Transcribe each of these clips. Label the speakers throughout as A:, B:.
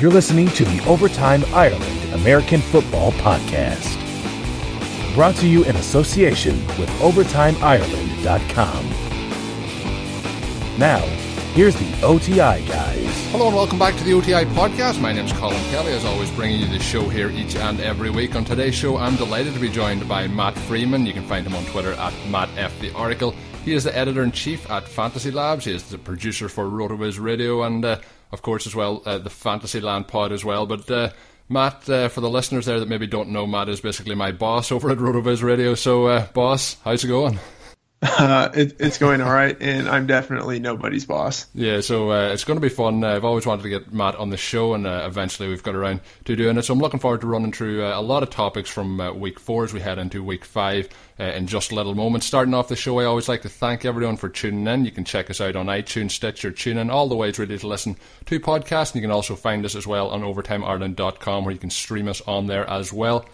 A: You're listening to the Overtime Ireland American Football Podcast. Brought to you in association with OvertimeIreland.com. Now, here's the OTI guys.
B: Hello and welcome back to the OTI podcast. My name is Colin Kelly, as always, bringing you the show here each and every week. On today's show, I'm delighted to be joined by Matt Freedman. You can find him on Twitter at Matt F the Oracle. He is the editor in chief at Fantasy Labs. He is the producer for RotoViz Radio, and uh, of course, as well, uh, the Fantasyland pod as well. But uh, Matt, uh, for the listeners there that maybe don't know, Matt is basically my boss over at RotoViz Radio. So, uh, boss, how's it going?
C: Uh, it, it's going all right, and I'm definitely nobody's boss.
B: Yeah, so uh, it's going to be fun. Uh, I've always wanted to get Matt on the show, and uh, eventually we've got around to doing it. So I'm looking forward to running through uh, a lot of topics from uh, week four as we head into week five Uh, in just a little moment. Starting off the show, I always like to thank everyone for tuning in. You can check us out on iTunes, Stitcher, TuneIn, all the ways really to listen to podcasts. And you can also find us as well on OvertimeIreland.com, where you can stream us on there as well.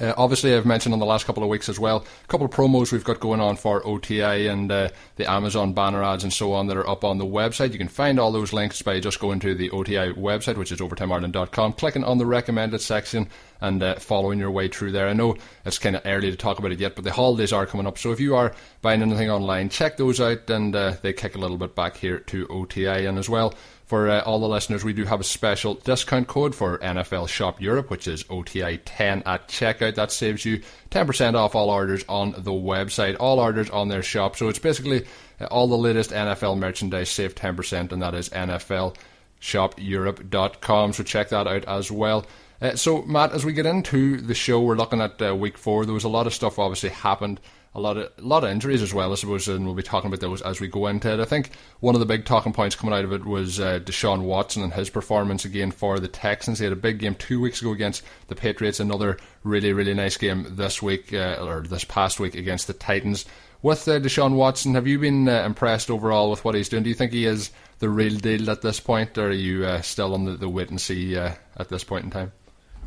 B: Uh, obviously, I've mentioned on the last couple of weeks as well, a couple of promos we've got going on for OTI and uh, the Amazon banner ads and so on that are up on the website. You can find all those links by just going to the OTI website, which is overtimeireland.com, clicking on the recommended section and uh, following your way through there. I know it's kind of early to talk about it yet, but the holidays are coming up. So if you are buying anything online, check those out and uh, they kick a little bit back here to OTI. And as well, for uh, all the listeners, we do have a special discount code for NFL Shop Europe, which is OTI10 at checkout. That saves you 10% off all orders on the website, all orders on their shop. So it's basically uh, all the latest NFL merchandise, save 10%, and that is NFLShopEurope.com. So check that out as well. Uh, so, Matt, as we get into the show, we're looking at uh, week four. There was a lot of stuff obviously happened a lot of a lot of injuries as well, I suppose, and we'll be talking about those as we go into it. I think one of the big talking points coming out of it was uh, Deshaun Watson and his performance again for the Texans. He had a big game two weeks ago against the Patriots. Another really really nice game this week uh, or this past week against the Titans. With uh, Deshaun Watson, have you been uh, impressed overall with what he's doing? Do you think he is the real deal at this point, or are you uh, still on the, the wait and see uh, at this point in time?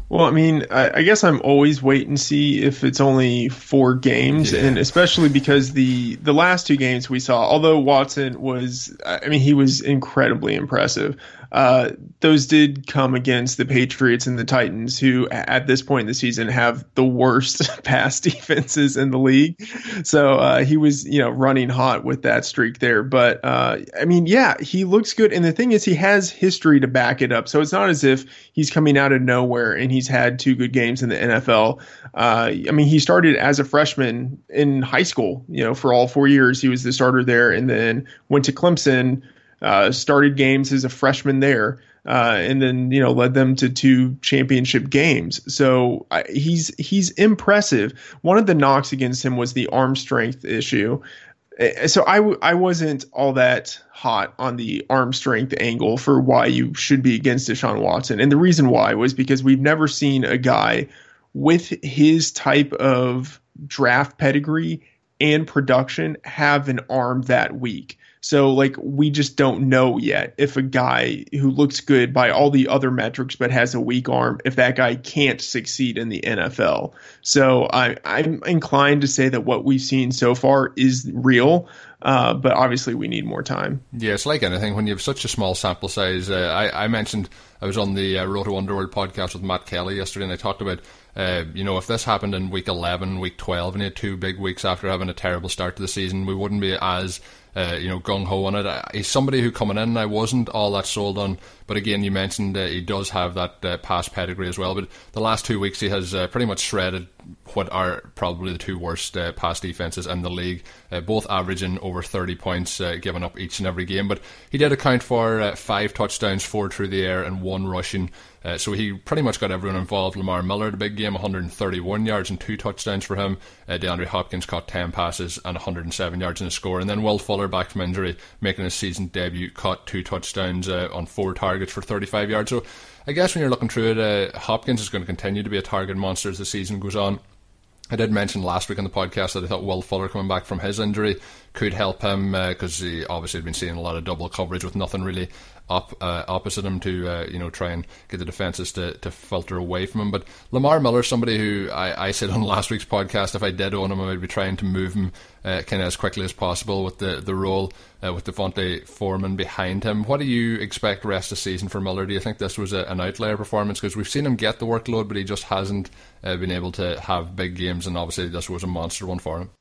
C: Well, I mean, I, I, guess I'm always wait and see if it's only four games, yeah. and especially because the the last two games we saw, although Watson was, I mean, he was incredibly impressive. Uh, those did come against the Patriots and the Titans, who at this point in the season have the worst pass defenses in the league. So uh, he was, you know, running hot with that streak there. But uh, I mean, yeah, he looks good. And the thing is, he has history to back it up. So it's not as if he's coming out of nowhere and he's had two good games in the NFL. Uh, I mean, he started as a freshman in high school. You know, for all four years, he was the starter there, and then went to Clemson uh, started games as a freshman there, uh, and then you know led them to two championship games. So I, he's he's impressive. One of the knocks against him was the arm strength issue. Eh, so I w- I wasn't all that hot on the arm strength angle for why you should be against Deshaun Watson, and the reason why was because we've never seen a guy with his type of draft pedigree and production have an arm that weak. So like we just don't know yet if a guy who looks good by all the other metrics but has a weak arm, if that guy can't succeed in the NFL. So I, I'm inclined to say that what we've seen so far is real. Uh, but obviously, we need more time.
B: Yeah, it's like anything. When you have such a small sample size, uh, I, I, mentioned I was on the uh, Roto Underworld podcast with Matt Kelley yesterday, and I talked about uh, you know, if this happened in week 11, week 12, and he had two big weeks after having a terrible start to the season, we wouldn't be as, uh, you know, gung ho on it. He's somebody who coming in, I wasn't all that sold on. But again, you mentioned uh, he does have that uh, past pedigree as well. But the last two weeks, he has uh, pretty much shredded what are probably the two worst uh, pass defenses in the league, uh, both averaging over 30 points uh, given up each and every game. But he did account for uh, five touchdowns, four through the air, and one rushing. So he pretty much got everyone involved. Lamar Miller, the big game, 131 yards and two touchdowns for him. DeAndre Hopkins caught 10 passes and 107 yards in the score. And then Will Fuller, back from injury, making his season debut, caught two touchdowns on four targets for 35 yards. So I guess when you're looking through it, Hopkins is going to continue to be a target monster as the season goes on. I did mention last week on the podcast that I thought Will Fuller coming back from his injury could help him because uh, he obviously had been seeing a lot of double coverage with nothing really up uh, opposite him to uh, you know try and get the defenses to, to filter away from him. But Lamar Miller, somebody who I, I said on last week's podcast, if I did own him, I would be trying to move him uh, kind of as quickly as possible with the the role uh, with D'Onta Foreman behind him. What do you expect rest of season for Miller? Do you think this was a, an outlier performance because we've seen him get the workload, but he just hasn't uh, been able to have big games, and obviously this was a monster one for him.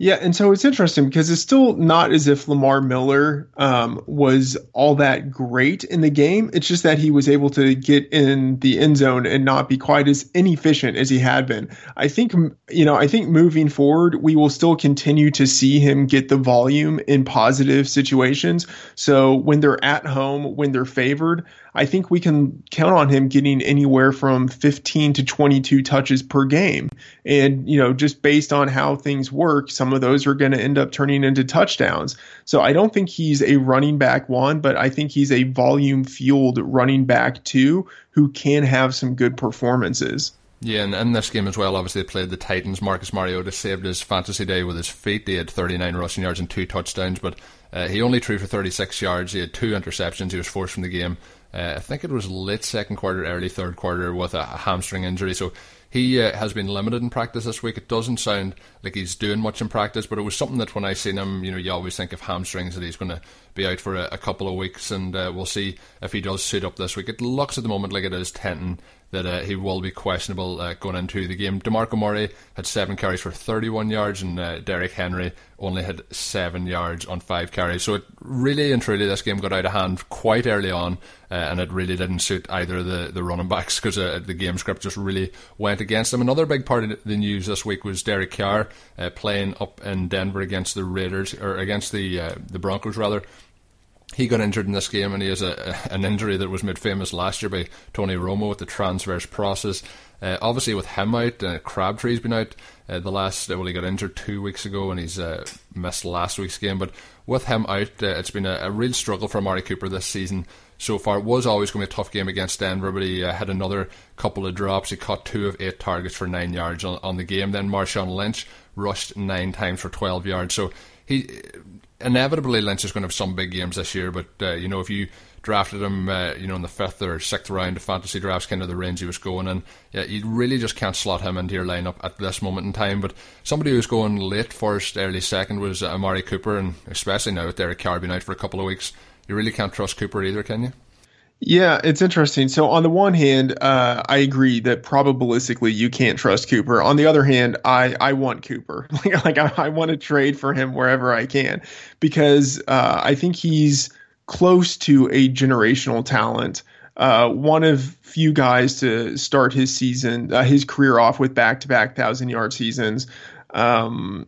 C: Yeah, and so it's interesting because it's still not as if Lamar Miller um, was all that great in the game. It's just that he was able to get in the end zone and not be quite as inefficient as he had been. I think you know, I think moving forward, we will still continue to see him get the volume in positive situations. So when they're at home, when they're favored, I think we can count on him getting anywhere from 15 to 22 touches per game. And, you know, just based on how things work, some of those are going to end up turning into touchdowns. So I don't think he's a running back one, but I think he's a volume fueled running back two who can have some good performances.
B: Yeah, and in this game as well, obviously they played the Titans. Marcus Mariota saved his fantasy day with his feet. He had 39 rushing yards and two touchdowns, but uh, he only threw for 36 yards. He had two interceptions. He was forced from the game. Uh, I think it was late second quarter, early third quarter with a, hamstring injury. So he uh, has been limited in practice this week. It doesn't sound like he's doing much in practice, but it was something that when I seen him, you know, you always think of hamstrings that he's going to be out for a, a couple of weeks, and uh, we'll see if he does suit up this week. It looks at the moment like it is Tenton that uh, he will be questionable uh, going into the game. DeMarco Murray had seven carries for 31 yards, and uh, Derrick Henry only had seven yards on five carries. So it really and truly, this game got out of hand quite early on, uh, and it really didn't suit either of the, the running backs because uh, the game script just really went against them. Another big part of the news this week was Derek Carr uh, playing up in Denver against the Raiders, or against the the Broncos rather he got injured in this game, and he has a, an injury that was made famous last year by Tony Romo with the transverse process. Uh, obviously, with him out, uh, Crabtree's been out uh, the last. Well, he got injured two weeks ago, and he's uh, missed last week's game. But with him out, uh, it's been a, a, real struggle for Amari Cooper this season so far. It was always going to be a tough game against Denver, but he uh, had another couple of drops. He caught two of eight targets for nine yards on, on the game. Then Marshawn Lynch rushed nine times for twelve yards. So he inevitably Lynch is going to have some big games this year, but uh, you know if you drafted him, uh, you know in the fifth or sixth round of fantasy drafts, kind of the range he was going in, yeah, you really just can't slot him into your lineup at this moment in time. But somebody who's going late first, early second was Amari Cooper, and especially now with Derek Carr being out for a couple of weeks, you really can't trust Cooper either, can you?
C: Yeah, it's interesting. So on the one hand, uh, I agree that probabilistically you can't trust Cooper. On the other hand, I, I want Cooper. like like I, I want to trade for him wherever I can because uh, I think he's close to a generational talent. Uh, one of few guys to start his season, uh, his career off with back-to-back thousand yard seasons. Um,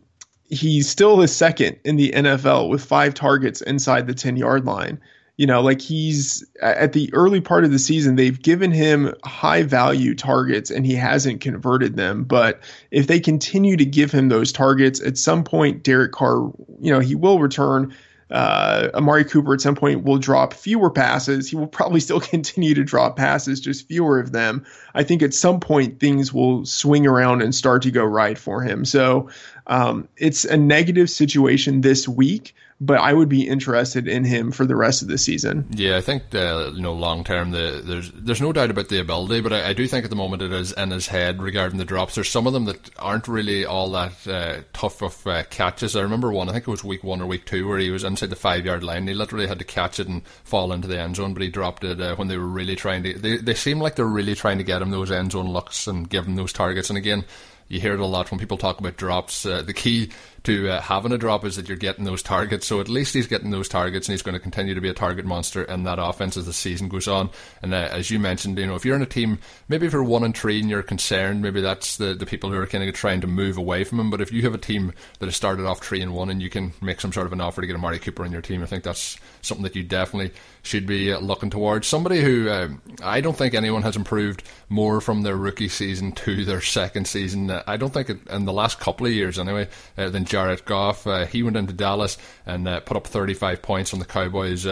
C: he's still the second in the NFL with five targets inside the ten yard line you know, like he's at the early part of the season, they've given him high value targets and he hasn't converted them. But if they continue to give him those targets, at some point, Derek Carr, you know, he will return. Uh, Amari Cooper at some point will drop fewer passes. He will probably still continue to drop passes, just fewer of them. I think at some point things will swing around and start to go right for him. So um, it's a negative situation this week, but I would be interested in him for the rest of the season.
B: Yeah, I think uh, you know long term the, there's there's no doubt about the ability, but I, I, do think at the moment it is in his head regarding the drops. There's some of them that aren't really all that uh, tough of uh, catches. I remember one, I think it was week one or week two, where he was inside the five yard line. He literally had to catch it and fall into the end zone, but he dropped it uh, when they were really trying to. They they seem like they're really trying to get him those end zone looks and give him those targets. And again, you hear it a lot when people talk about drops. Uh, the key to uh, having a drop is that you're getting those targets. So at least he's getting those targets, and he's going to continue to be a target monster in that offense as the season goes on. And uh, as you mentioned, you know, if you're in a team, maybe if you're one and three and you're concerned, maybe that's the, the people who are kind of trying to move away from him. But if you have a team that has started off three and one, and you can make some sort of an offer to get Amari Cooper in your team, I think that's something that you definitely should be uh, looking towards. Somebody who uh, I don't think anyone has improved more from their rookie season to their second season. Uh, I don't think it, in the last couple of years anyway uh, than Jared Goff. Uh, he went into Dallas and uh, put up 35 points on the Cowboys.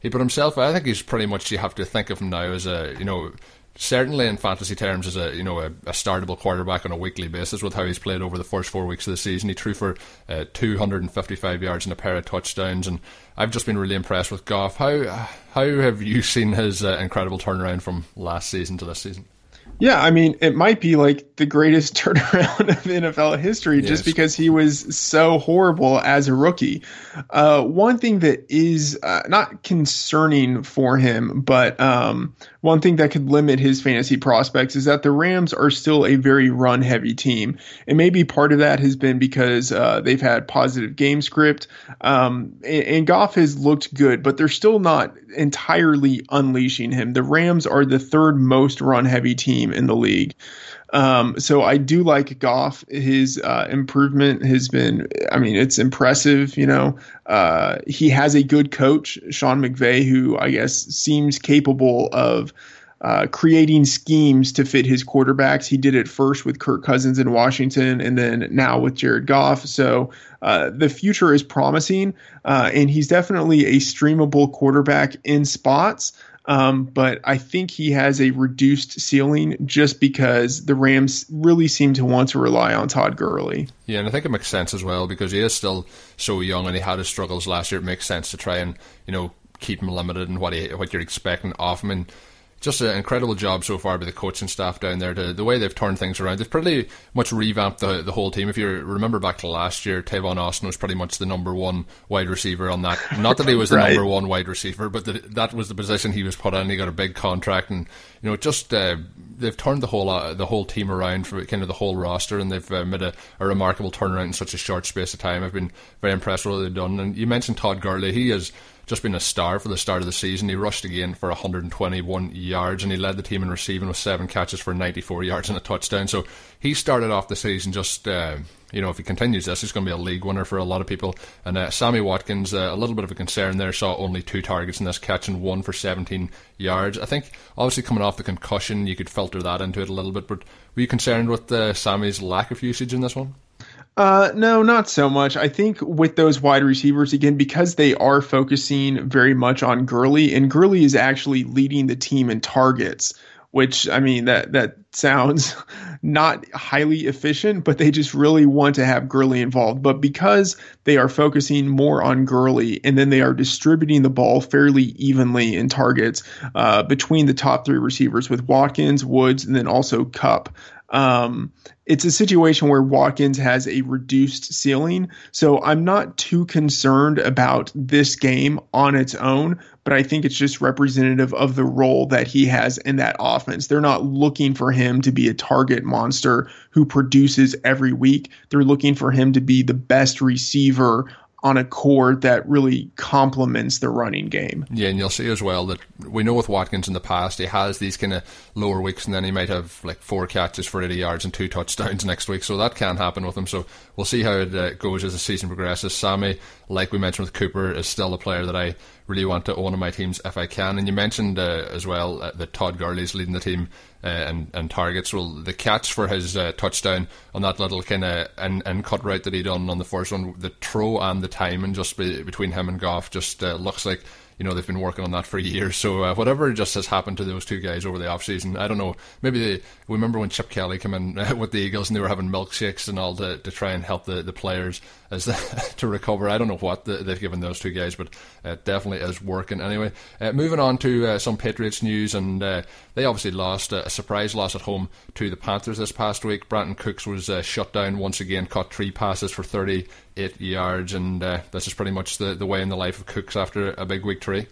B: he put himself. I think he's pretty much. You have to think of him now as a you know certainly in fantasy terms as a you know a, a, startable quarterback on a weekly basis with how he's played over the first four weeks of the season. He threw for uh, 255 yards and a pair of touchdowns, and I've just been really impressed with Goff. How how have you seen his uh, incredible turnaround from last season to this season?
C: Yeah, I mean, it might be like the greatest turnaround of NFL history yes. just because he was so horrible as a rookie. Uh, one thing that is uh, not concerning for him, but um, one thing that could limit his fantasy prospects is that the Rams are still a very run heavy team. And maybe part of that has been because uh, they've had positive game script. Um, and, and Goff has looked good, but they're still not entirely unleashing him. The Rams are the third most run heavy team in the league. Um, so I do like Goff. His uh, improvement has been, I mean, it's impressive. You know, uh, he has a good coach, Sean McVay, who I guess seems capable of. Uh, creating schemes to fit his quarterbacks. He did it first with Kirk Cousins in Washington, and then now with Jared Goff. So uh, the future is promising, uh, and he's definitely a streamable quarterback in spots. Um, but I think he has a reduced ceiling just because the Rams really seem to want to rely on Todd Gurley.
B: Yeah, and I think it makes sense as well because he is still so young and he had his struggles last year. It makes sense to try and you know keep him limited in what he, what you're expecting of him. And just an incredible job so far by the coaching staff down there. To, the way they've turned things around, they've pretty much revamped the the whole team. If you remember back to last year, Tavon Austin was pretty much the number one wide receiver on that. Not that he was the right. number one wide receiver, but the, that was the position he was put in. He got a big contract, and you know, just uh, they've turned the whole uh, the whole team around for kind of the whole roster, and they've uh, made a, a, remarkable turnaround in such a short space of time. I've been very impressed with what they've done. And you mentioned Todd Gurley; he is just been a star for the start of the season. He rushed again for 121 yards and he led the team in receiving with seven catches for 94 yards and a touchdown. So he started off the season just, uh, you know, if he continues this, he's going to be a league winner for a lot of people. And uh, Sammy Watkins, uh, a little bit of a concern there, saw only two targets in this catch and one for 17 yards. I think, obviously, coming off the concussion, you could filter that into it a little bit. But were you concerned with uh, Sammy's lack of usage in this one?
C: Uh, no, not so much. I think with those wide receivers, again, because they are focusing very much on Gurley, and Gurley is actually leading the team in targets, which, I mean, that, that sounds not highly efficient, but they just really want to have Gurley involved. But because they are focusing more on Gurley and then they are distributing the ball fairly evenly in targets uh, between the top three receivers with Watkins, Woods, and then also Kupp. Um, it's a situation where Watkins has a reduced ceiling. So I'm not too concerned about this game on its own, but I think it's just representative of the role that he has in that offense. They're not looking for him to be a target monster who produces every week. They're looking for him to be the best receiver on a corps that really complements the running game.
B: Yeah, and you'll see as well that we know with Watkins in the past, he has these kind of lower weeks, and then he might have like four catches for 80 yards and two touchdowns next week. So that can happen with him. So we'll see how it uh, goes as the season progresses. Sammy, like we mentioned with Cooper, is still a player that I really want to own in my teams if I can. And you mentioned uh, as well uh, that Todd Gurley's leading the team uh, and, and targets. Well, the catch for his uh, touchdown on that little kind of and and cut route that he done on the first one, the throw and the timing just be, between him and Goff just uh, looks like you know they've been working on that for years. So uh, whatever just has happened to those two guys over the offseason, I don't know. Maybe they remember when Chip Kelly came in with the Eagles and they were having milkshakes and all to, to try and help the, the players as the, to recover. I don't know what the, they've given those two guys, but it definitely is working anyway. Uh, moving on to uh, some Patriots news, and uh, they obviously lost a surprise loss at home to the Panthers this past week. Brandin Cooks was uh, shut down once again, caught three passes for 38 yards, and this is pretty much the, the way in the life of Cooks after a big three.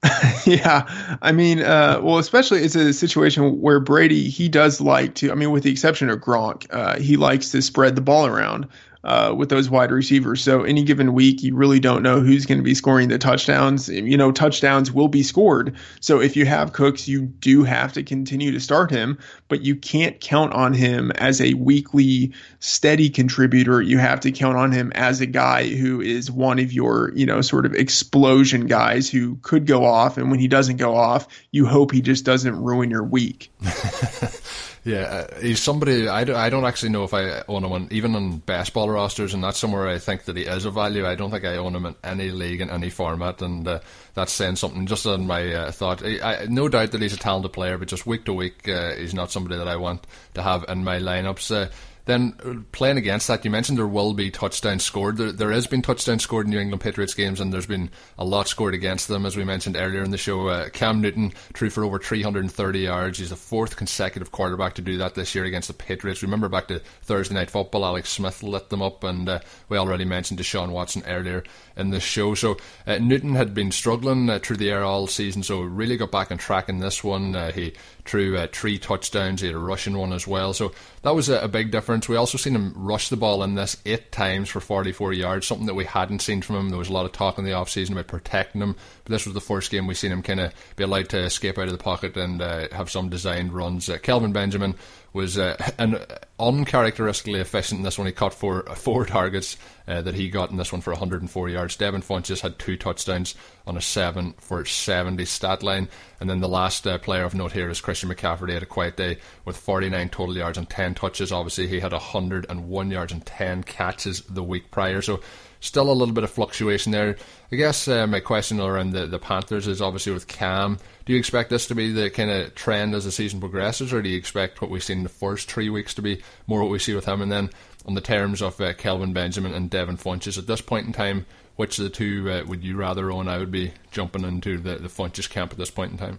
C: yeah, I mean, uh, well, especially it's a situation where Brady he does like to. I mean, with the exception of Gronk, uh, he likes to spread the ball around uh, with those wide receivers. So any given week, you really don't know who's going to be scoring the touchdowns. You know, touchdowns will be scored. So if you have Cooks, you do have to continue to start him, but you can't count on him as a weekly steady contributor. You have to count on him as a guy who is one of your, you know, sort of explosion guys who could go off. And when he doesn't go off, you hope he just doesn't ruin your week.
B: Yeah, uh, he's somebody I don't, I don't actually know if I own him on even on baseball rosters, and that's somewhere I think that he is a value. I don't think I own him in any league in any format, and uh, that's saying something. Just on my uh, thought, I, I, no doubt that he's a talented player, but just week to week, uh, he's not somebody that I want to have in my lineups. Then uh, playing against that, you mentioned there will be touchdowns scored. There, there has been touchdowns scored in New England Patriots games, and there's been a lot scored against them, as we mentioned earlier in the show. Uh, Cam Newton threw for over 330 yards. He's the fourth consecutive quarterback to do that this year against the Patriots. Remember back to Thursday Night Football, Alex Smith lit them up, and uh, we already mentioned Deshaun Watson earlier in the show. So uh, Newton had been struggling uh, through the air all season, so really got back on track in this one. Uh, he threw uh, three touchdowns. He had a rushing one as well. So that was a, a, big difference. We also seen him rush the ball in this eight times for 44 yards, something that we hadn't seen from him. There was a lot of talk in the offseason about protecting him, but this was the first game we seen him kind of be allowed to escape out of the pocket and uh, have some designed runs. Uh, Kelvin Benjamin was uh, an uncharacteristically efficient in this one. He caught four four targets uh, that he got in this one for 104 yards. Devin Funchess had two touchdowns on a seven for 70 stat line, and then the last uh, player of note here is Christian McCaffrey. He had a quiet day with 49 total yards and 10 touches. Obviously, he had 101 yards and 10 catches the week prior. So still a little bit of fluctuation there. I guess uh, my question around the, the Panthers is obviously with Cam. Do you expect this to be the kind of trend as the season progresses, or do you expect what we've seen in the first three weeks to be more what we see with him? And then on the terms of uh, Kelvin Benjamin and Devin Funchess, at this point in time, which of the two uh, would you rather own? I would be jumping into the, the Funchess camp at this point in time.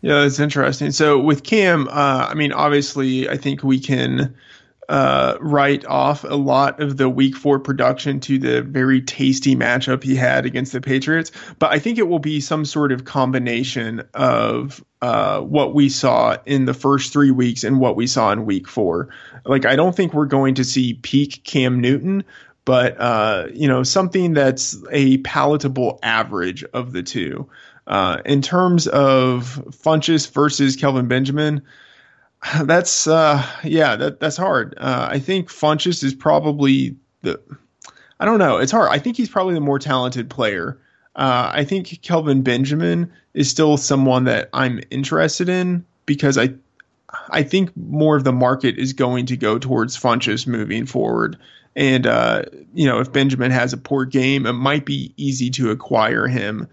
C: Yeah, it's interesting. So with Cam, uh, I mean, obviously, I think we can uh, write off a lot of the week four production to the very tasty matchup he had against the Patriots. But I think it will be some sort of combination of uh, what we saw in the first three weeks and what we saw in week four. Like, I don't think we're going to see peak Cam Newton, but, uh, you know, something that's a palatable average of the two. Uh, in terms of Funchess versus Kelvin Benjamin, that's uh, yeah, that that's hard. Uh, I think Funchess is probably the. I don't know. It's hard. I think he's probably the more talented player. Uh, I think Kelvin Benjamin is still someone that I'm interested in because I, I think more of the market is going to go towards Funchess moving forward. And uh, you know, if Benjamin has a poor game, it might be easy to acquire him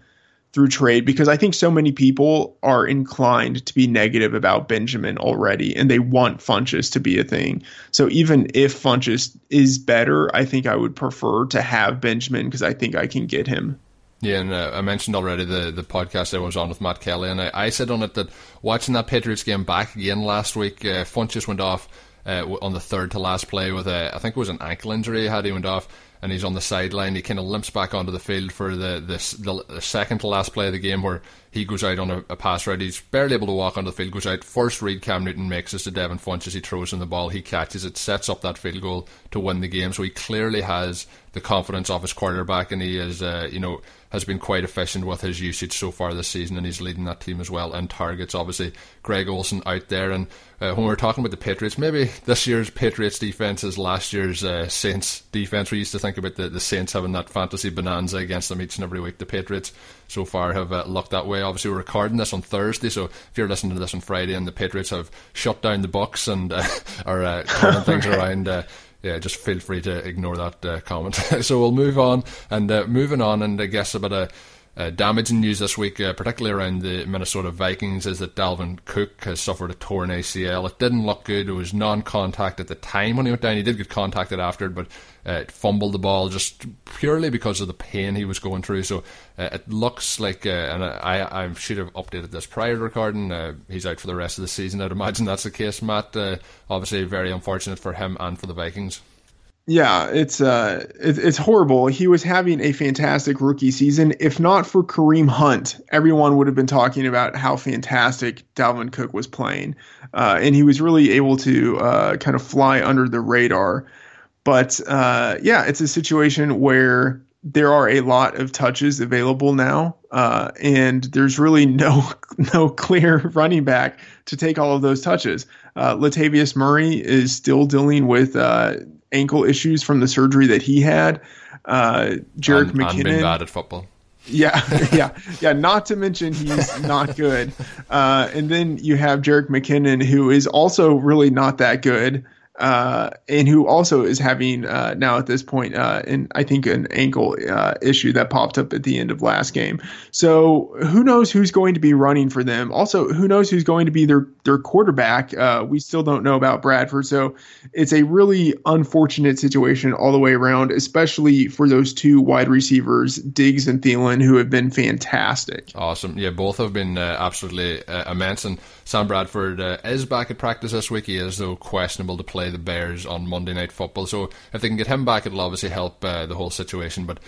C: through trade because I think so many people are inclined to be negative about Benjamin already and they want Funchess to be a thing. So even if Funchess is better, I think I would prefer to have Benjamin because I think I can get him.
B: Yeah, and uh, I mentioned already the, the podcast I was on with Matt Kelley, and I, I said on it that watching that Patriots game back again last week, uh, Funchess went off uh, on the third to last play with a, I think it was an ankle injury had. He went off and he's on the sideline. He kind of limps back onto the field for the, the, the second to last play of the game where he goes out on a, a, pass route. He's barely able to walk onto the field, goes out. First read Cam Newton makes us to Devin Funchess. He throws in the ball, he catches it, sets up that field goal to win the game. So he clearly has the confidence of his quarterback, and he is, uh, you know, has been quite efficient with his usage so far this season, and he's leading that team as well in targets. Obviously, Greg Olsen out there, and uh, when we're talking about the Patriots, maybe this year's Patriots defense is last year's uh, Saints defense. We used to think about the, the Saints having that fantasy bonanza against them each and every week. The Patriots so far have uh, looked that way. Obviously, we're recording this on Thursday, so if you're listening to this on Friday and the Patriots have shut down the Bucs and uh, are uh, turning things around uh, yeah, just feel free to ignore that uh, comment. so we'll move on and uh, moving on, and I guess a bit of uh, damaging news this week, uh, particularly around the Minnesota Vikings, is that Dalvin Cook has suffered a torn ACL. It didn't look good. It was non-contact at the time when he went down. He did get contacted after, but uh, fumbled the ball just purely because of the pain he was going through. So uh, it looks like, uh, and I, I should have updated this prior to recording. Uh, he's out for the rest of the season. I'd imagine that's the case, Matt. obviously, very unfortunate for him and for the Vikings.
C: Yeah, it's uh, it, it's horrible. He was having a fantastic rookie season. If not for Kareem Hunt, everyone would have been talking about how fantastic Dalvin Cook was playing, uh, and he was really able to uh, kind of fly under the radar. But uh, yeah, it's a situation where there are a lot of touches available now, uh, and there's really no no clear running back to take all of those touches. Uh, Latavius Murray is still dealing with uh, ankle issues from the surgery that he had. Uh, and, McKinnon.
B: been bad at football.
C: Yeah, yeah, yeah. Not to mention he's not good. Uh, and then you have Jerick McKinnon, who is also really not that good. Uh, and who also is having uh, now at this point, uh, in I think an ankle uh, issue that popped up at the end of last game. So who knows who's going to be running for them? Also, who knows who's going to be their their quarterback? Uh, we still don't know about Bradford. So it's a really unfortunate situation all the way around, especially for those two wide receivers, Diggs and Thielen, who have been fantastic.
B: Awesome, yeah, both have been uh, absolutely immense. And Sam Bradford is back at practice this week. He is though questionable to play play the Bears on Monday Night Football. So if they can get him back, it'll obviously help uh, the whole situation. But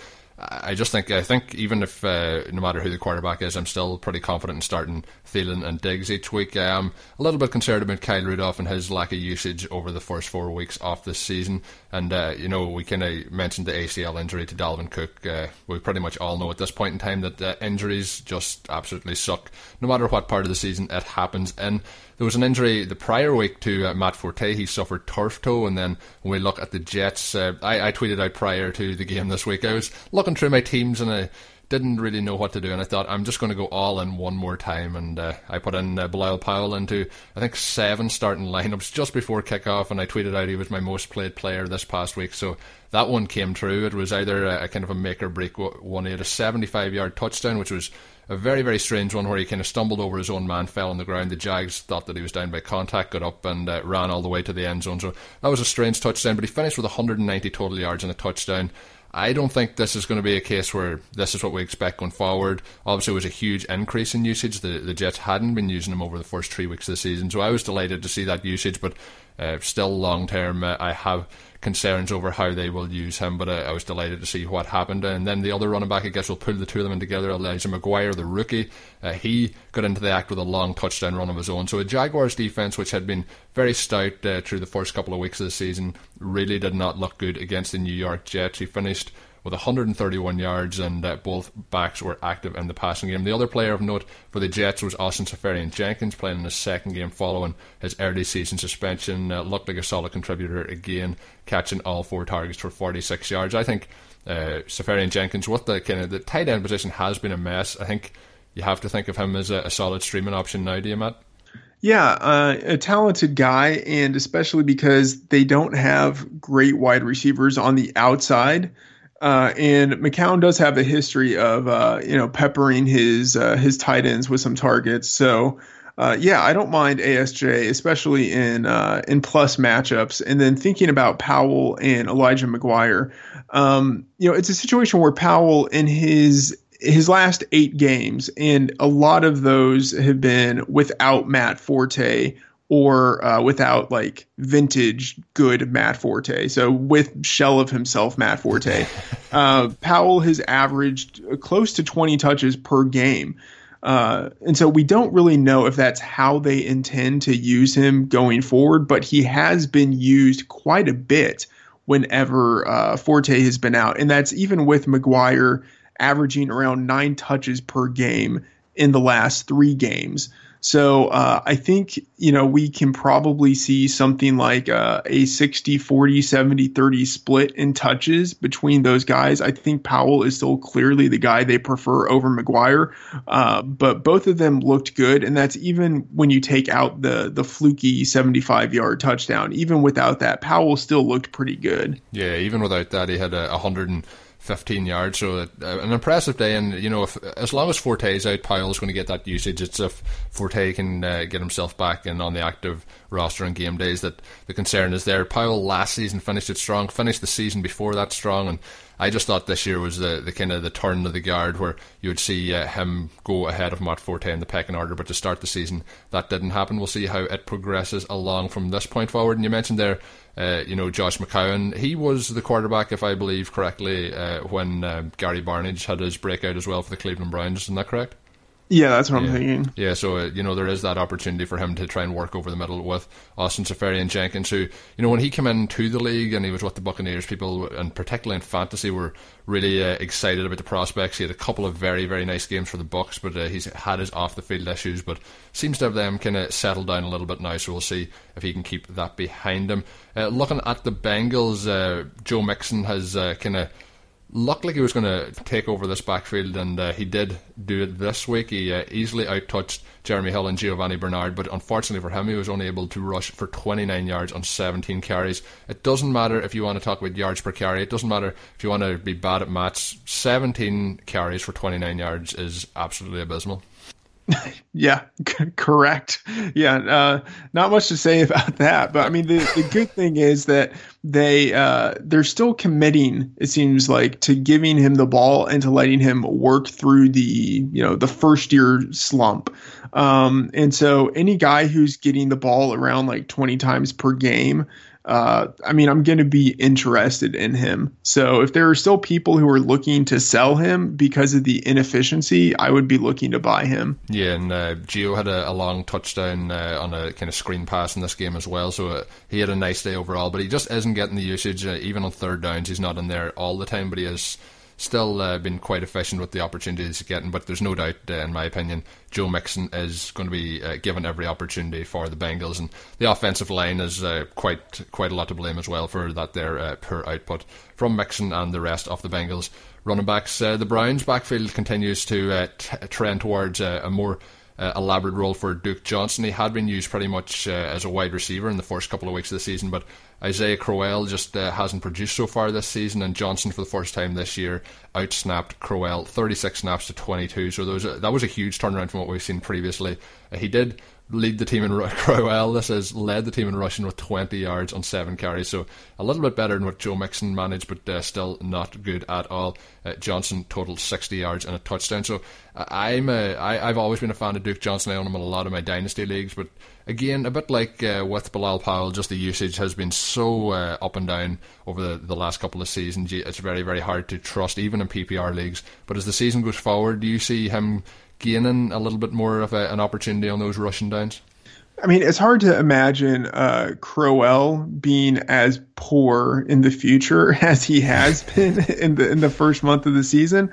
B: I just think I think even if uh, no matter who the quarterback is, I'm still pretty confident in starting Thielen and Diggs each week. I am a little bit concerned about Kyle Rudolph and his lack of usage over the first four weeks off this season. And uh, you know we kind of mentioned the ACL injury to Dalvin Cook. Uh, we pretty much all know at this point in time that uh, injuries just absolutely suck. No matter what part of the season it happens in. There was an injury the prior week to uh, Matt Forte. He suffered turf toe, and then when we look at the Jets, uh, I, I, tweeted out prior to the game this week. I was looking through my teams and I didn't really know what to do, and I thought I'm just going to go all in one more time, and uh, I put in uh, Bilal Powell into I think seven starting lineups just before kickoff, and I tweeted out he was my most played player this past week. So that one came true. It was either a, a kind of a make or break one. He had a 75 yard touchdown, which was a very, very strange one where he kind of stumbled over his own man, fell on the ground. The Jags thought that he was down by contact, got up and uh, ran all the way to the end zone. So that was a strange touchdown, but he finished with 190 total yards and a touchdown. I don't think this is going to be a case where this is what we expect going forward. Obviously, it was a huge increase in usage. The, the Jets hadn't been using him over the first three weeks of the season, so I was delighted to see that usage. But uh, still, long term, uh, I have concerns over how they will use him, but I, I, was delighted to see what happened. And then the other running back, I guess, will pull the two of them in together. Elijah McGuire, the rookie, uh, he got into the act with a long touchdown run of his own. So a Jaguars defense, which had been very stout uh, through the first couple of weeks of the season, really did not look good against the New York Jets. He finished with 131 yards, and uh, both backs were active in the passing game. The other player of note for the Jets was Austin Seferian-Jenkins, playing in his second game following his early season suspension. Uh, looked like a solid contributor again, catching all four targets for 46 yards. I think uh, Seferian-Jenkins, with the kind of the tight end position, has been a mess. I think you have to think of him as a, a solid streaming option now, do you, Matt?
C: Yeah, uh, a talented guy, and especially because they don't have great wide receivers on the outside. Uh, and McCown does have a history of uh, you know peppering his uh, his tight ends with some targets. So uh, yeah, I don't mind ASJ, especially in uh, in plus matchups. And then thinking about Powell and Elijah McGuire, um, you know, it's a situation where Powell in his his last eight games, and a lot of those have been without Matt Forte or uh, without like vintage good Matt Forte. So with shell of himself, Matt Forte, uh, Powell has averaged close to 20 touches per game. Uh, and so we don't really know if that's how they intend to use him going forward, but he has been used quite a bit whenever uh, Forte has been out. And that's even with McGuire averaging around nine touches per game in the last three games. So uh, I think you know we can probably see something like uh, a 60 40 70 30 split in touches between those guys. I think Powell is still clearly the guy they prefer over McGuire, uh, but both of them looked good, and that's even when you take out the the fluky 75 yard touchdown. Even without that, Powell still looked pretty good.
B: Yeah, even without that, he had a 100. And- 15 yards. So uh, an impressive day, and you know, if, as long as Forte is out, Powell's going to get that usage. It's if Forte can uh, get himself back and on the active roster on game days that the concern is there. Powell last season finished it strong, finished the season before that strong, and I just thought this year was the, the kind of the turn of the guard where you would see uh, him go ahead of Matt Forte in the pecking order. But to start the season, that didn't happen. We'll see how it progresses along from this point forward. And you mentioned there, uh, you know, Josh McCown. He was the quarterback, if I believe correctly, uh, when uh, Gary Barnidge had his breakout as well for the Cleveland Browns. Isn't that correct?
C: Yeah, that's what
B: yeah.
C: I'm thinking.
B: Yeah, so uh, you know there is that opportunity for him to try and work over the middle with Austin Seferian-Jenkins, who you know when he came into the league and he was with the Buccaneers, people and particularly in fantasy were really uh, excited about the prospects. He had a couple of very very nice games for the Bucs, but uh, he's had his off the field issues, but seems to have them kind of settled down a little bit now. So we'll see if he can keep that behind him. Uh, looking at the Bengals, uh, Joe Mixon has uh, kind of looked like he was going to take over this backfield, and uh, he did do it this week. He uh, easily outtouched Jeremy Hill and Giovani Bernard, but unfortunately for him, he was only able to rush for 29 yards on 17 carries. It doesn't matter if you want to talk about yards per carry, it doesn't matter if you want to be bad at maths. 17 carries for 29 yards is absolutely abysmal.
C: yeah, c- correct. Yeah, uh, not much to say about that. But I mean, the, the good thing is that they uh, they're still committing. It seems like to giving him the ball and to letting him work through the you know the first year slump. Um, and so any guy who's getting the ball around like 20 times per game uh, I mean, I'm going to be interested in him. So if there are still people who are looking to sell him because of the inefficiency, I would be looking to buy him.
B: Yeah, and uh, Gio had a, a long touchdown uh, on a kind of screen pass in this game as well. So uh, he had a nice day overall, but he just isn't getting the usage. Uh, even on third downs, he's not in there all the time, but he is still uh, been quite efficient with the opportunities he's getting. But there's no doubt, uh, in my opinion, Joe Mixon is going to be uh, given every opportunity for the Bengals, and the offensive line is uh, quite quite a lot to blame as well for that their uh, poor output from Mixon and the rest of the Bengals running backs. Uh, the Browns backfield continues to t- trend towards a more uh, elaborate role for Duke Johnson. He had been used pretty much uh, as a wide receiver in the first couple of weeks of the season, but Isaiah Crowell just uh, hasn't produced so far this season, and Johnson for the first time this year outsnapped Crowell 36 snaps to 22. So a, that was a huge turnaround from what we've seen previously. Uh, he did lead the team in Crowell. This has led the team in rushing with 20 yards on seven carries, so a little bit better than what Joe Mixon managed, but uh, still not good at all. Uh, Johnson totaled 60 yards and a touchdown. So uh, I'm a, I, I've always been a fan of Duke Johnson. I own him in a lot of my dynasty leagues, but again, a bit like uh, with Bilal Powell, just the usage has been so uh, up and down over the, the last couple of seasons. It's very very hard to trust even in PPR leagues. But as the season goes forward, do you see him? Gaining a little bit more of a, an opportunity on those rushing downs?
C: I mean, it's hard to imagine uh, Crowell being as poor in the future as he has been in the in the first month of the season.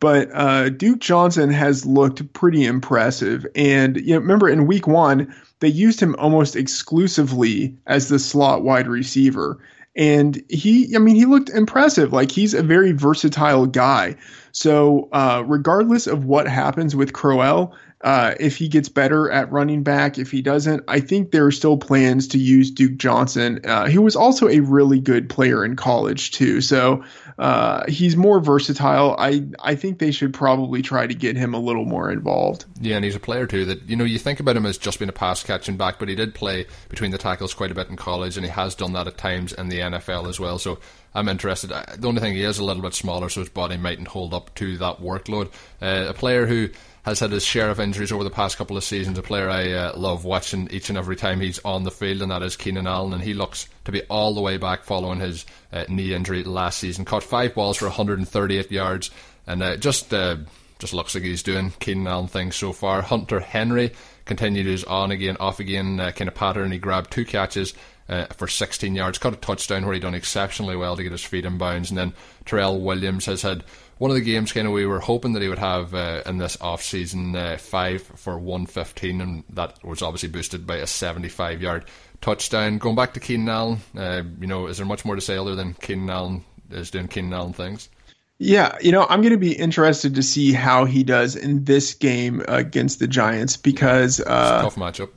C: But uh, Duke Johnson has looked pretty impressive, and you know, remember in Week One they used him almost exclusively as the slot wide receiver, and he, I mean, he looked impressive. Like he's a very versatile guy. So, uh, regardless of what happens with Crowell, uh, if he gets better at running back, if he doesn't, I think there are still plans to use Duke Johnson. Uh, he was also a really good player in college too, so uh, he's more versatile. I I think they should probably try to get him a little more involved.
B: Yeah, and he's a player too that you know you think about him as just being a pass catching back, but he did play between the tackles quite a bit in college, and he has done that at times in the NFL as well. So I'm interested. The only thing he is a little bit smaller, so his body mightn't hold up to that workload. Uh, a player who has had his share of injuries over the past couple of seasons. A player I uh, love watching each and every time he's on the field, and that is Keenan Allen. And he looks to be all the way back following his uh, knee injury last season. Caught five balls for 138 yards, and uh, just uh, just looks like he's doing Keenan Allen things so far. Hunter Henry continued his on again, off again uh, kind of pattern. He grabbed two catches uh, for 16 yards, caught a touchdown where he done exceptionally well to get his feet in bounds. And then Tyrell Williams has had one of the games kind of we were hoping that he would have uh, in this off season uh, five for 115, and that was obviously boosted by a 75 yard touchdown. Going back to Keenan Allen, uh, you know, is there much more to say other than Keenan Allen is doing Keenan Allen things?
C: Yeah, you know, I'm going to be interested to see how he does in this game against the Giants because uh,
B: tough matchup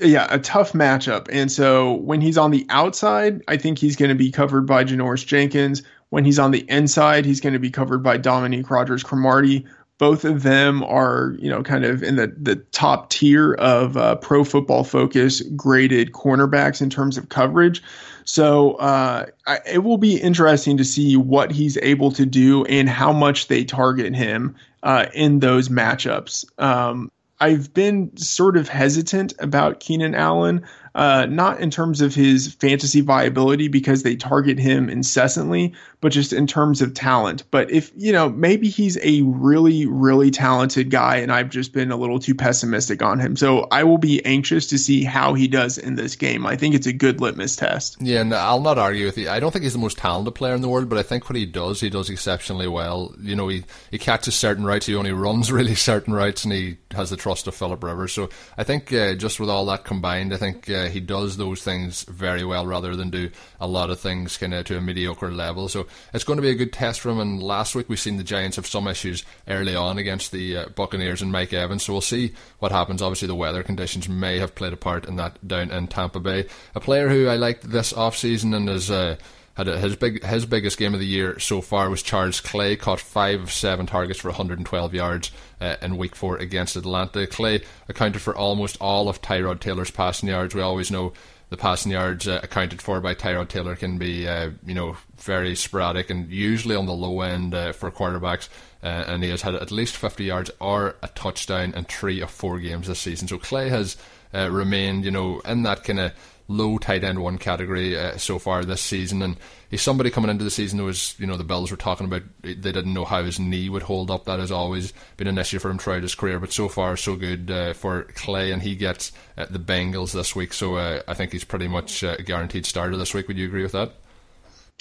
C: yeah, a tough matchup. And so when he's on the outside, I think he's going to be covered by Janoris Jenkins. When he's on the inside, he's going to be covered by Dominique Rodgers Cromartie. Both of them are, you know, kind of in the, the top tier of uh, pro football focus graded cornerbacks in terms of coverage. So uh, I, it will be interesting to see what he's able to do and how much they target him uh, in those matchups. Um, I've been sort of hesitant about Keenan Allen uh, not in terms of his fantasy viability because they target him incessantly, but just in terms of talent. But if, you know, maybe he's a really, really talented guy and I've just been a little too pessimistic on him. So I will be anxious to see how he does in this game. I think it's a good litmus test.
B: Yeah, and I'll not argue with you. I don't think he's the most talented player in the world, but I think what he does, he does exceptionally well. You know, he, he catches certain routes, he only runs really certain routes, and he has the trust of Philip Rivers. So I think uh, just with all that combined, I think uh, he does those things very well rather than do a lot of things kind of to a mediocre level. So it's going to be a good test for him. And last week we've seen the Giants have some issues early on against the uh, Buccaneers and Mike Evans. So we'll see what happens. Obviously, the weather conditions may have played a part in that down in Tampa Bay. A player who I liked this off season and is uh, his big his biggest game of the year so far was Charles Clay caught five of seven targets for 112 yards uh, in Week Four against Atlanta. Clay accounted for almost all of Tyrod Taylor's passing yards. We always know the passing yards uh, accounted for by Tyrod Taylor can be uh, you know very sporadic and usually on the low end uh, for quarterbacks. Uh, and he has had at least 50 yards or a touchdown in three of four games this season. So Clay has uh, remained, you know, in that kind of low tight end one category uh, so far this season. And he's somebody coming into the season who was, you know, the Bills were talking about they didn't know how his knee would hold up. That has always been an issue for him throughout his career. But so far, so good uh, for Clay, and he gets uh, the Bengals this week. So uh, I think he's pretty much uh, a guaranteed starter this week. Would you agree with that?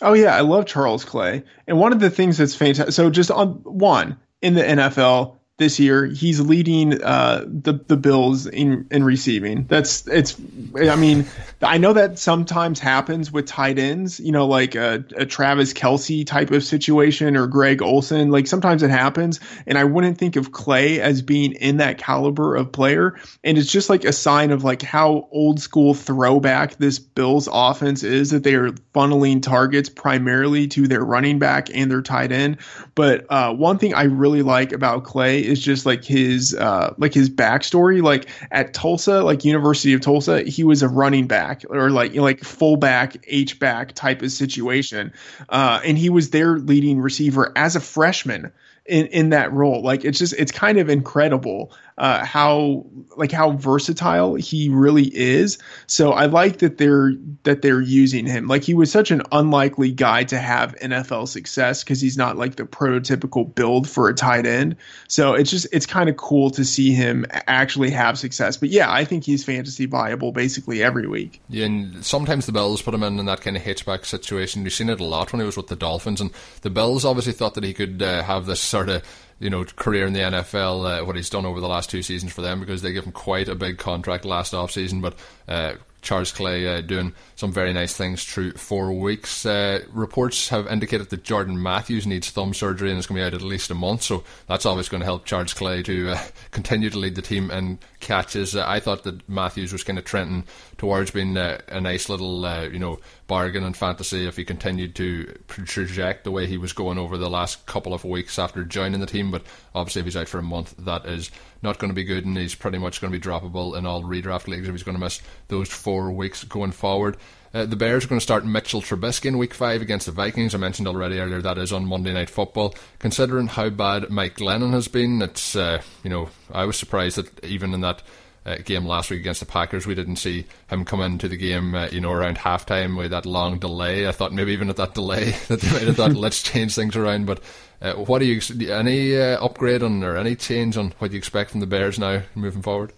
C: Oh yeah, I love Charles Clay. And one of the things that's fantastic. So just on one in the NFL, this year. He's leading uh, the the Bills in in receiving. That's it's. I mean, I know that sometimes happens with tight ends. You know, like a, a Travis Kelce type of situation or Greg Olsen. Like sometimes it happens, and I wouldn't think of Clay as being in that caliber of player. And it's just like a sign of like how old school throwback this Bills offense is that they are funneling targets primarily to their running back and their tight end. But uh, one thing I really like about Clay is just like his uh, like his backstory. Like at Tulsa, like University of Tulsa, he was a running back or like you know, like fullback H back type of situation, uh, and he was their leading receiver as a freshman in, in that role. Like it's just it's kind of incredible uh, how like how versatile he really is. So I like that they're that they're using him. Like he was such an unlikely guy to have NFL success because he's not like the prototypical build for a tight end. So it's just it's kind of cool to see him actually have success. But yeah, I think he's fantasy viable basically every week.
B: Yeah, and sometimes the Bills put him in, in that kind of H back situation. You've seen it a lot when he was with the Dolphins, and the Bills obviously thought that he could uh, have this sort of you know career in the NFL, uh, what he's done over the last two seasons for them because they gave him quite a big contract last off season. But uh, Charles Clay uh, doing some very nice things through four weeks. Uh, reports have indicated that Jordan Matthews needs thumb surgery and is going to be out at least a month, so that's always going to help Charles Clay to uh, continue to lead the team in catches. Uh, I thought that Matthews was kind of trending towards being uh, a nice little, uh, you know, bargain in fantasy if he continued to project the way he was going over the last couple of weeks after joining the team. But obviously, if he's out for a month, that is not going to be good, and he's pretty much going to be droppable in all redraft leagues if he's going to miss those four weeks going forward. Uh, the Bears are going to start Mitchell Trubisky in Week Five against the Vikings. I mentioned already earlier that is on Monday Night Football. Considering how bad Mike Glennon has been, it's uh, you know I was surprised that even in that uh, game last week against the Packers, we didn't see him come into the game, uh, you know, around halftime with that long delay. I thought maybe even at that delay that they might have thought, let's change things around. But uh, what do you any upgrade on or any change on what you expect from the Bears now moving forward?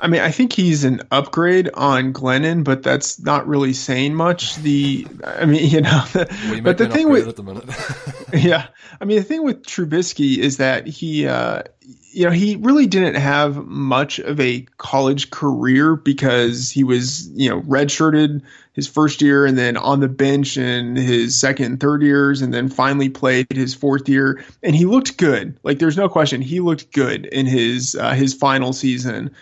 C: I mean, I think he's an upgrade on Glennon, but that's not really saying much. The, I mean, you know, the, but the thing with, the yeah, I mean, the thing with Trubisky is that he, uh, you know, he really didn't have much of a college career because he was, you know, redshirted his first year and then on the bench in his second and third years and then finally played his fourth year and he looked good. Like there's no question he looked good in his uh, his final season.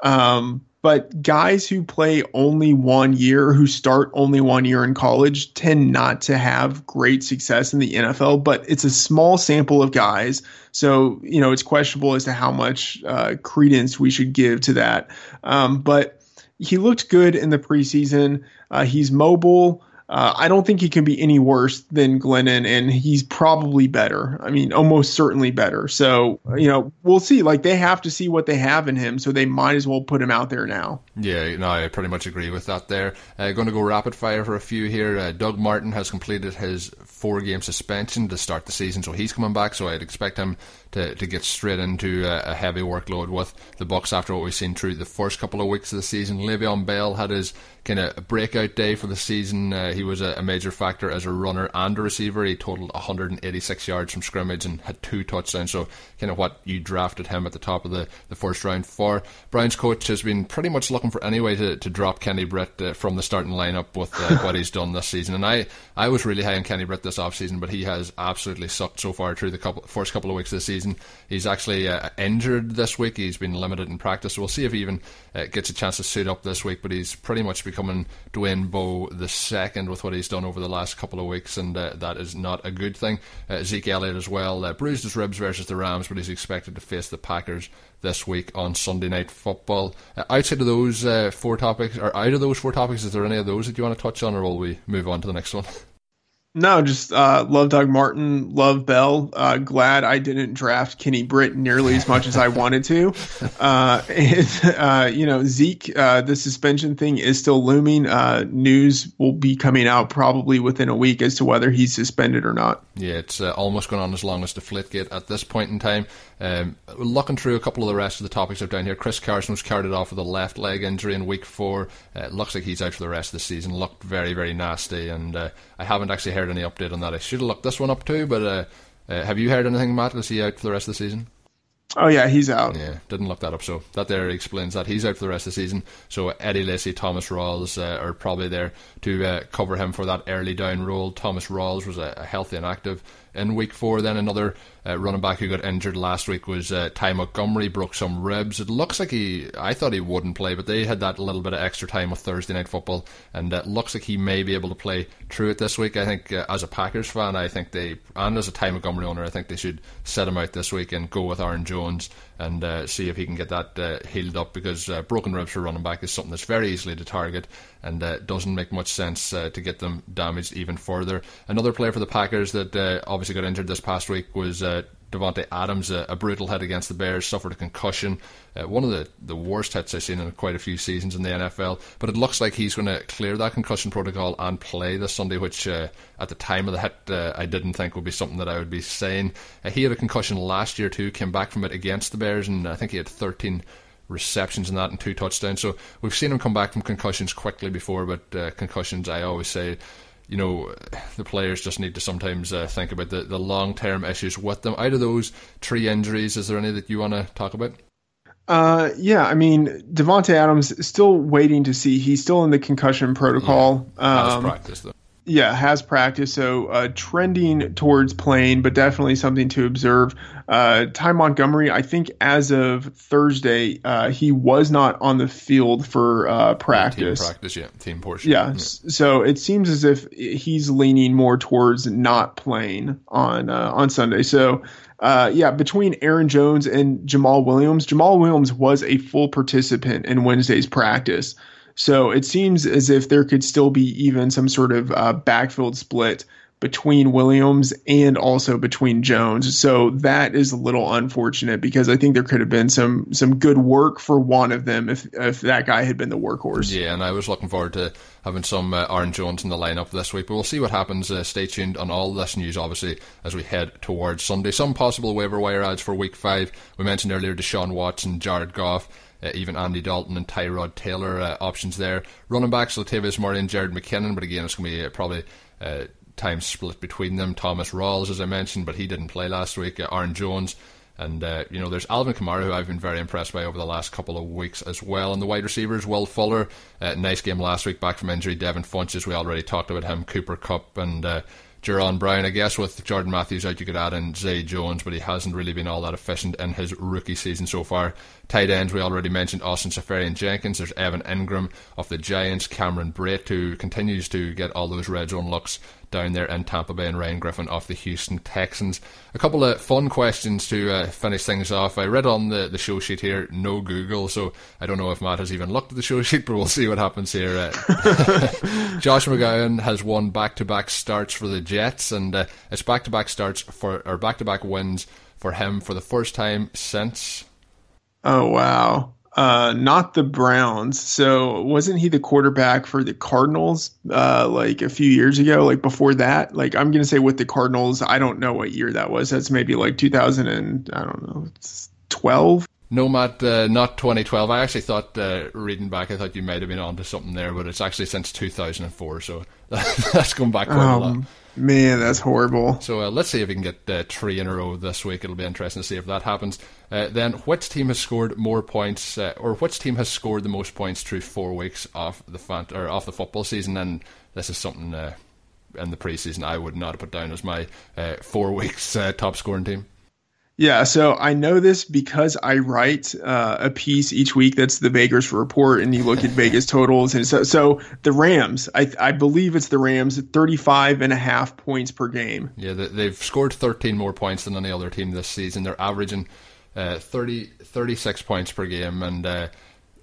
C: Um, but guys who play only one year, who start only one year in college, tend not to have great success in the NFL. But it's a small sample of guys, so you know it's questionable as to how much uh, credence we should give to that. Um, but he looked good in the preseason. Uh, he's mobile. Uh, I don't think he can be any worse than Glennon, and he's probably better. I mean, almost certainly better. So, you know, we'll see. Like, they have to see what they have in him, so they might as well put him out there now.
B: Yeah, no, I pretty much agree with that there. Uh, going to go rapid fire for a few here. Uh, Doug Martin has completed his four game suspension to start the season, so he's coming back, so I'd expect him to, to get straight into a, a, heavy workload with the Bucs after what we've seen through the first couple of weeks of the season. Le'Veon Bell had his kind of breakout day for the season. Uh, he was a, a, major factor as a runner and a receiver. He totaled 186 yards from scrimmage and had two touchdowns. So, kind of what you drafted him at the top of the, the first round for. Browns coach has been pretty much looking for any way to, to drop Kenny Britt uh, from the starting lineup with uh, what he's done this season. And I, I was really high on Kenny Britt this offseason, but he has absolutely sucked so far through the couple, first couple of weeks of the season. He's actually uh, injured this week. He's been limited in practice. So we'll see if he even uh, gets a chance to suit up this week. But he's pretty much becoming Dwayne Bowe the second with what he's done over the last couple of weeks, and uh, that is not a good thing. Uh, Zeke Elliott as well uh, bruised his ribs versus the Rams, but he's expected to face the Packers this week on Sunday Night Football. Uh, outside of those four topics, or out of those four topics, is there any of those that you want to touch on, or will we move on to the next one?
C: No, just uh, love Doug Martin, love Bell. Uh, glad I didn't draft Kenny Britt nearly as much as I wanted to. Uh, and, uh, you know, Zeke, uh, the suspension thing is still looming. Uh, news will be coming out probably within a week as to whether he's suspended or not.
B: Yeah, it's almost gone on as long as the Flitgate at this point in time. Um, looking through a couple of the rest of the topics I've down here, Chris Carson was carried off with a left leg injury in week four. Uh, looks like he's out for the rest of the season. Looked very, very nasty, and uh, I haven't actually heard any update on that. I should have looked this one up too, but uh, uh have you heard anything, Matt? Is he out for the rest of the season?
C: Oh yeah, he's out.
B: Yeah, didn't look that up. So that there explains that he's out for the rest of the season. So Eddie Lacy, Thomas Rawls uh, are probably there to uh, cover him for that early down role. Thomas Rawls was a healthy and active in week four. Then another uh, running back who got injured last week was uh, Ty Montgomery, broke some ribs. It looks like he, I thought he wouldn't play, but they had that little bit of extra time with Thursday night football, and it looks like he may be able to play through it this week. I think uh, as a Packers fan, I think they, and as a Ty Montgomery owner, I think they should set him out this week and go with Aaron Jones and uh, see if he can get that uh, healed up because uh, broken ribs for running back is something that's very easily to target and uh, doesn't make much sense uh, to get them damaged even further. Another player for the Packers that uh, obviously got injured this past week was uh, Davante Adams, a, a, brutal hit against the Bears, suffered a concussion. Uh, one of the, the worst hits I've seen in quite a few seasons in the NFL. But it looks like he's going to clear that concussion protocol and play this Sunday, which uh, at the time of the hit uh, I didn't think would be something that I would be saying. Uh, he had a concussion last year too, came back from it against the Bears, and I think he had 13 receptions in that and two touchdowns. So we've seen him come back from concussions quickly before, but uh, concussions, I always say, you know, the players just need to sometimes uh, think about the, the long term issues with them. Out of those three injuries, is there any that you want to talk about?
C: Uh, yeah, I mean, Davante Adams still waiting to see. He's still in the concussion protocol.
B: Yeah, um, practice though.
C: Yeah, has practice, so uh, trending towards playing, but definitely something to observe. Uh, Ty Montgomery, I think as of Thursday, uh, he was not on the field for uh, practice.
B: Team practice, yeah, team portion.
C: Yeah, yeah, so it seems as if he's leaning more towards not playing on uh, on Sunday. So. Uh, yeah, between Aaron Jones and Jamaal Williams, Jamaal Williams was a full participant in Wednesday's practice. So it seems as if there could still be even some sort of uh, backfield split between Williams and also between Jones. So that is a little unfortunate because I think there could have been some some good work for one of them if if that guy had been the workhorse.
B: Yeah, and I was looking forward to having some uh, Aaron Jones in the lineup this week, but we'll see what happens. Uh, stay tuned on all this news, obviously, as we head towards Sunday. Some possible waiver wire ads for Week Five. We mentioned earlier Deshaun Watson, Jared Goff. Uh, even Andy Dalton and Tyrod Taylor uh, options there. Running backs, Latavius Murray and Jerick McKinnon, but again, it's going to be uh, probably uh, time split between them. Thomas Rawls, as I mentioned, but he didn't play last week. Uh, Aaron Jones. And, uh, you know, there's Alvin Kamara, who I've been very impressed by over the last couple of weeks as well. And the wide receivers, Will Fuller, nice game last week, back from injury. Devin Funchess, we already talked about him. Cooper Kupp and Jaron Brown. I guess with Jordan Matthews out, you could add in Zay Jones, but he hasn't really been all that efficient in his rookie season so far. Tight ends, we already mentioned Austin Seferian-Jenkins. There's Evan Engram of the Giants, Cameron Brate, who continues to get all those red zone looks down there in Tampa Bay, and Ryan Griffin of the Houston Texans. A couple of fun questions to uh, finish things off. I read on the, the show sheet here, no Google, so I don't know if Matt has even looked at the show sheet, but we'll see what happens here. Uh, Josh McCown has won back to back starts for the Jets, and uh, it's back to back starts for, or back to back wins for him for the first time since.
C: Oh, wow uh, not the Browns. So wasn't he the quarterback for the Cardinals uh, like a few years ago? Like before that, like I'm gonna say with the Cardinals, I don't know what year that was. That's maybe like 2000 and I don't know, 12.
B: No, Matt, uh, not 2012. I actually thought, uh, reading back, I thought you might have been onto something there, but it's actually since 2004, so that's going back quite um, a lot.
C: Man, that's horrible.
B: So uh, let's see if we can get uh, three in a row this week. It'll be interesting to see if that happens. Uh, then, which team has scored more points, uh, or which team has scored the most points through four weeks off the fan- or off the football season? And this is something in the preseason I would not have put down as my four weeks top scoring team.
C: Yeah, so I know this because I write uh, a piece each week that's the Vegas report, and you look at Vegas totals. And so, so the Rams, I, I believe it's the Rams, 35 and a half points per game.
B: Yeah, they've scored 13 more points than any other team this season. They're averaging uh, 30, 36 points per game, and uh,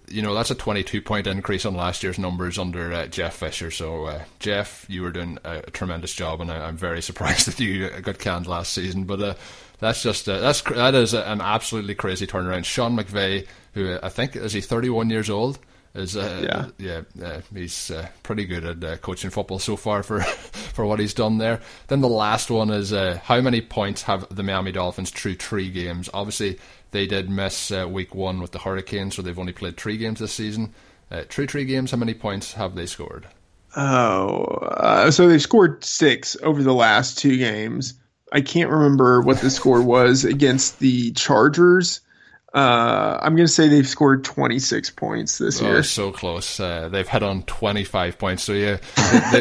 B: you know that's a 22 point increase on last year's numbers under uh, Jeff Fisher. So uh, Jeff, you were doing a, a tremendous job, and I, am very surprised that you got canned last season. But uh, that's just uh, that's that is an absolutely crazy turnaround. Sean McVay, who I think is he 31 years old, is uh, yeah yeah uh, he's uh, pretty good at uh, coaching football so far for for what he's done there. Then the last one is uh, how many points have the Miami Dolphins through three games? Obviously, they did miss week one with the Hurricanes, so they've only played three games this season. True three games, how many points have they scored?
C: Oh, so they've scored six over the last two games. I can't remember what the score was against the Chargers. Uh, I'm going to say they've scored 26 points this oh, year.
B: So close. Uh, they've hit on 25 points. So yeah, they,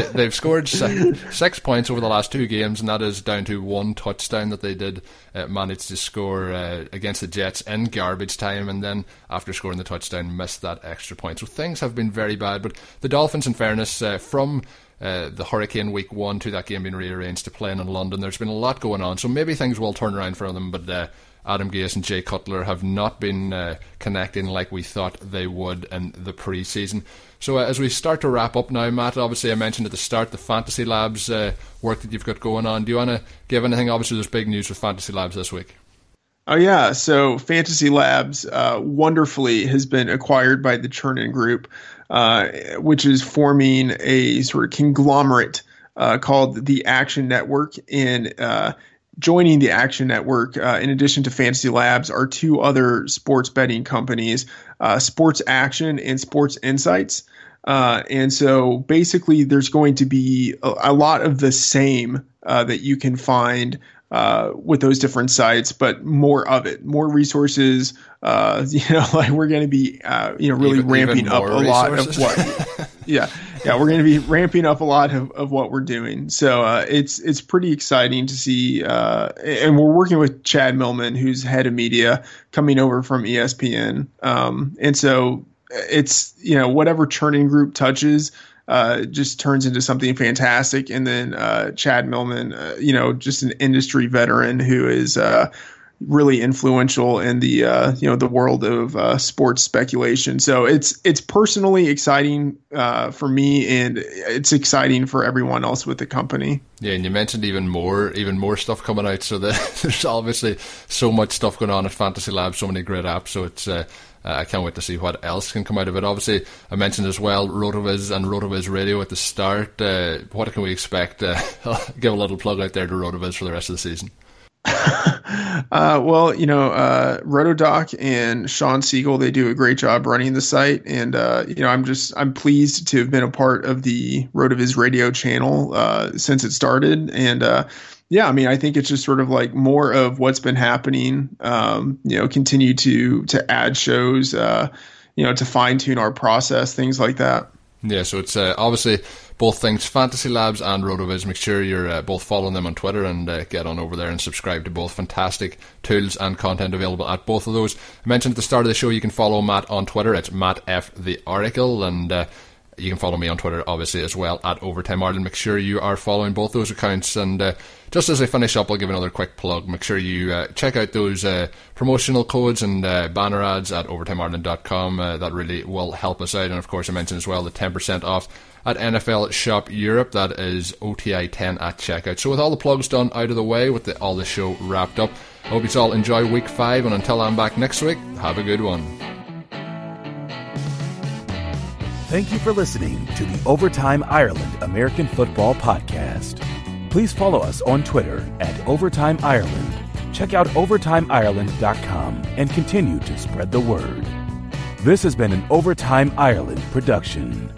B: have they, scored six, six, points over the last two games, and that is down to one touchdown that they did uh, manage to score uh, against the Jets in garbage time, and then after scoring the touchdown, missed that extra point. So things have been very bad. But the Dolphins, in fairness, uh, from uh, the Hurricane Week One to that game being rearranged to playing in London. There's been a lot going on, so maybe things will turn around for them. But uh, Adam Gase and Jay Cutler have not been uh, connecting like we thought they would in the preseason. So uh, as we start to wrap up now, Matt, obviously I mentioned at the start the Fantasy Labs uh, work that you've got going on. Do you want to give anything? Obviously, there's big news with Fantasy Labs this week.
C: Oh yeah, so Fantasy Labs uh, wonderfully has been acquired by the Chernin Group, uh, which is forming a sort of conglomerate uh, called the Action Network. And uh, joining the Action Network, uh, in addition to Fantasy Labs, are two other sports betting companies, Sports Action and Sports Insights. and so basically, there's going to be a, a lot of the same that you can find uh, with those different sites, but more of it, more resources. Uh, you know, like we're going to be, uh, you know, really even, ramping even up a resources. lot of what. yeah, yeah, we're going to be ramping up a lot of, of what we're doing. So uh, it's it's pretty exciting to see, uh, and we're working with Chad Millman, who's head of media, coming over from ESPN, um, and so it's you know whatever Chernin Group touches uh, just turns into something fantastic. And then uh, Chad Millman, uh, you know, just an industry veteran who is uh, really influential in the uh, you know the world of sports speculation. So it's it's personally exciting for me, and it's exciting for everyone else with the company.
B: Yeah, and you mentioned even more, even more stuff coming out. So there's obviously so much stuff going on at Fantasy Lab, so many great apps. So it's uh, I can't wait to see what else can come out of it. Obviously, I mentioned as well Rotoviz and Rotoviz Radio at the start. Uh, what can we expect? Uh, give a little plug out there to Rotoviz for the rest of the season.
C: uh, well, you know, uh, Rotodoc and Shawn Siegele, they do a great job running the site. And, uh, you know, I'm just, I'm pleased to have been a part of the Rotoviz radio channel uh, since it started. And, uh, yeah, I mean, I think it's just sort of like more of what's been happening. Um, you know, continue to to add shows, uh, you know, to fine tune our process, things like that.
B: Yeah, so it's uh, obviously both things, Fantasy Labs and Rotoviz. Make sure you're uh, both following them on Twitter and uh, get on over there and subscribe to both. Fantastic tools and content available at both of those. I mentioned at the start of the show you can follow Matt on Twitter. It's Matt F the Oracle, and uh, you can follow me on Twitter, obviously, as well, at Overtime Ireland. Make sure you are following both those accounts. And uh, just as I finish up, I'll give another quick plug. Make sure you uh, check out those uh, promotional codes and uh, banner ads at overtimeireland.com. Uh, that really will help us out. And of course, I mentioned as well the 10% off at NFL Shop Europe. That is OTI 10 at checkout. So, with all the plugs done out of the way, with the, all the show wrapped up, I hope you all enjoy week five. And until I'm back next week, have a good one.
A: Thank you for listening to the Overtime Ireland American Football Podcast. Please follow us on Twitter at Overtime Ireland check out OvertimeIreland.com and continue to spread the word. This has been an Overtime Ireland production.